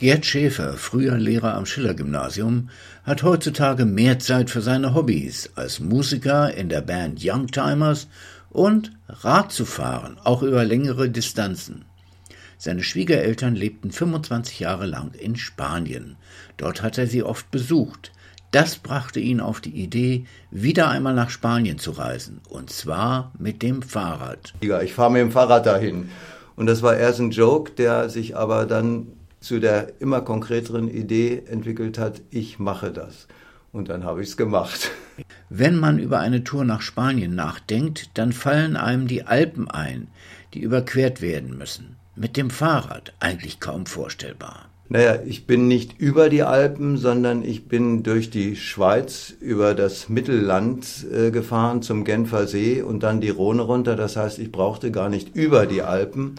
Gerd Schäfer, früher Lehrer am Schiller-Gymnasium, hat heutzutage mehr Zeit für seine Hobbys als Musiker in der Band Youngtimers und Rad zu fahren, auch über längere Distanzen. Seine Schwiegereltern lebten 25 Jahre lang in Spanien. Dort hat er sie oft besucht. Das brachte ihn auf die Idee, wieder einmal nach Spanien zu reisen, und zwar mit dem Fahrrad. Ich fahre mit dem Fahrrad dahin. Und das war erst ein Joke, der sich aber dann zu der immer konkreteren Idee entwickelt hat, ich mache das. Und dann habe ich es gemacht. Wenn man über eine Tour nach Spanien nachdenkt, dann fallen einem die Alpen ein, die überquert werden müssen. Mit dem Fahrrad eigentlich kaum vorstellbar. Naja, ich bin nicht über die Alpen, sondern ich bin durch die Schweiz über das Mittelland äh, gefahren zum Genfer See und dann die Rhone runter. Das heißt, ich brauchte gar nicht über die Alpen,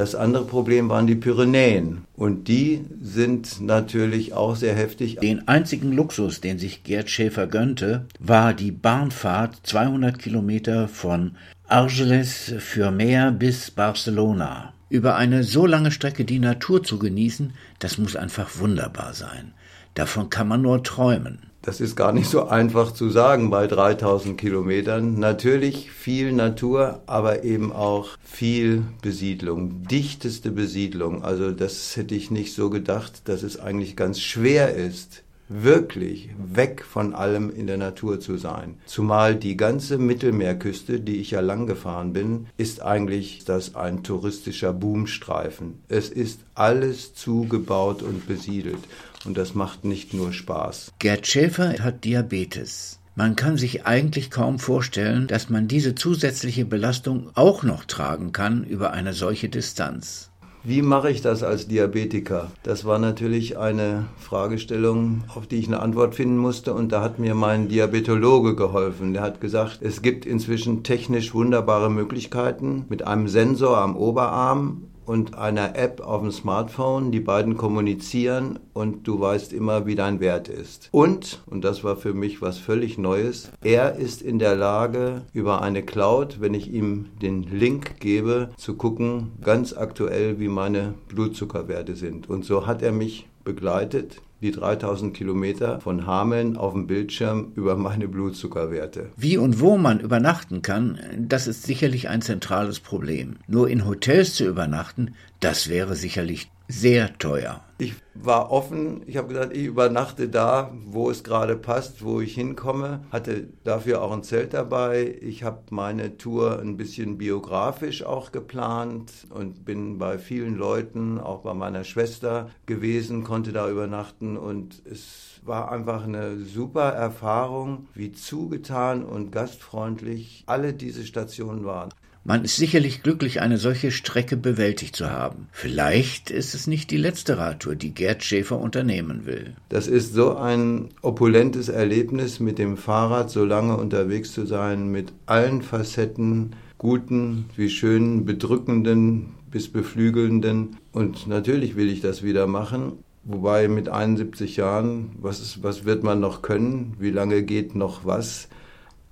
das andere Problem waren die Pyrenäen. Und die sind natürlich auch sehr heftig. Den einzigen Luxus, den sich Gerd Schäfer gönnte, war die Bahnfahrt 200 Kilometer von Argeles für Meer bis Barcelona. Über eine so lange Strecke die Natur zu genießen, das muss einfach wunderbar sein. Davon kann man nur träumen. Das ist gar nicht so einfach zu sagen bei 3000 Kilometern. Natürlich viel Natur, aber eben auch viel Besiedlung, dichteste Besiedlung. Also das hätte ich nicht so gedacht, dass es eigentlich ganz schwer ist, wirklich weg von allem in der Natur zu sein. Zumal die ganze Mittelmeerküste, die ich ja lang gefahren bin, ist eigentlich das ein touristischer Boomstreifen. Es ist alles zugebaut und besiedelt. Und das macht nicht nur Spaß. Gerd Schäfer hat Diabetes. Man kann sich eigentlich kaum vorstellen, dass man diese zusätzliche Belastung auch noch tragen kann über eine solche Distanz. Wie mache ich das als Diabetiker? Das war natürlich eine Fragestellung, auf die ich eine Antwort finden musste. Und da hat mir mein Diabetologe geholfen. Der hat gesagt, es gibt inzwischen technisch wunderbare Möglichkeiten mit einem Sensor am Oberarm und einer App auf dem Smartphone. Die beiden kommunizieren und du weißt immer, wie dein Wert ist. Und, und das war für mich was völlig Neues, er ist in der Lage, über eine Cloud, wenn ich ihm den Link gebe, zu gucken, ganz aktuell, wie meine Blutzuckerwerte sind. Und so hat er mich begleitet die 3000 Kilometer von Hameln auf dem Bildschirm über meine Blutzuckerwerte. Wie und wo man übernachten kann, das ist sicherlich ein zentrales Problem. Nur in Hotels zu übernachten, das wäre sicherlich sehr teuer. Ich war offen, ich habe gesagt, ich übernachte da, wo es gerade passt, wo ich hinkomme, hatte dafür auch ein Zelt dabei. Ich habe meine Tour ein bisschen biografisch auch geplant und bin bei vielen Leuten, auch bei meiner Schwester gewesen, konnte da übernachten und es war einfach eine super Erfahrung, wie zugetan und gastfreundlich alle diese Stationen waren. Man ist sicherlich glücklich, eine solche Strecke bewältigt zu haben. Vielleicht ist es nicht die letzte Radtour, die Gerd Schäfer unternehmen will. Das ist so ein opulentes Erlebnis, mit dem Fahrrad so lange unterwegs zu sein, mit allen Facetten, guten wie schönen, bedrückenden bis beflügelnden. Und natürlich will ich das wieder machen. Wobei mit 71 Jahren, was, ist, was wird man noch können? Wie lange geht noch was?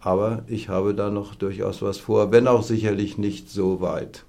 Aber ich habe da noch durchaus was vor, wenn auch sicherlich nicht so weit.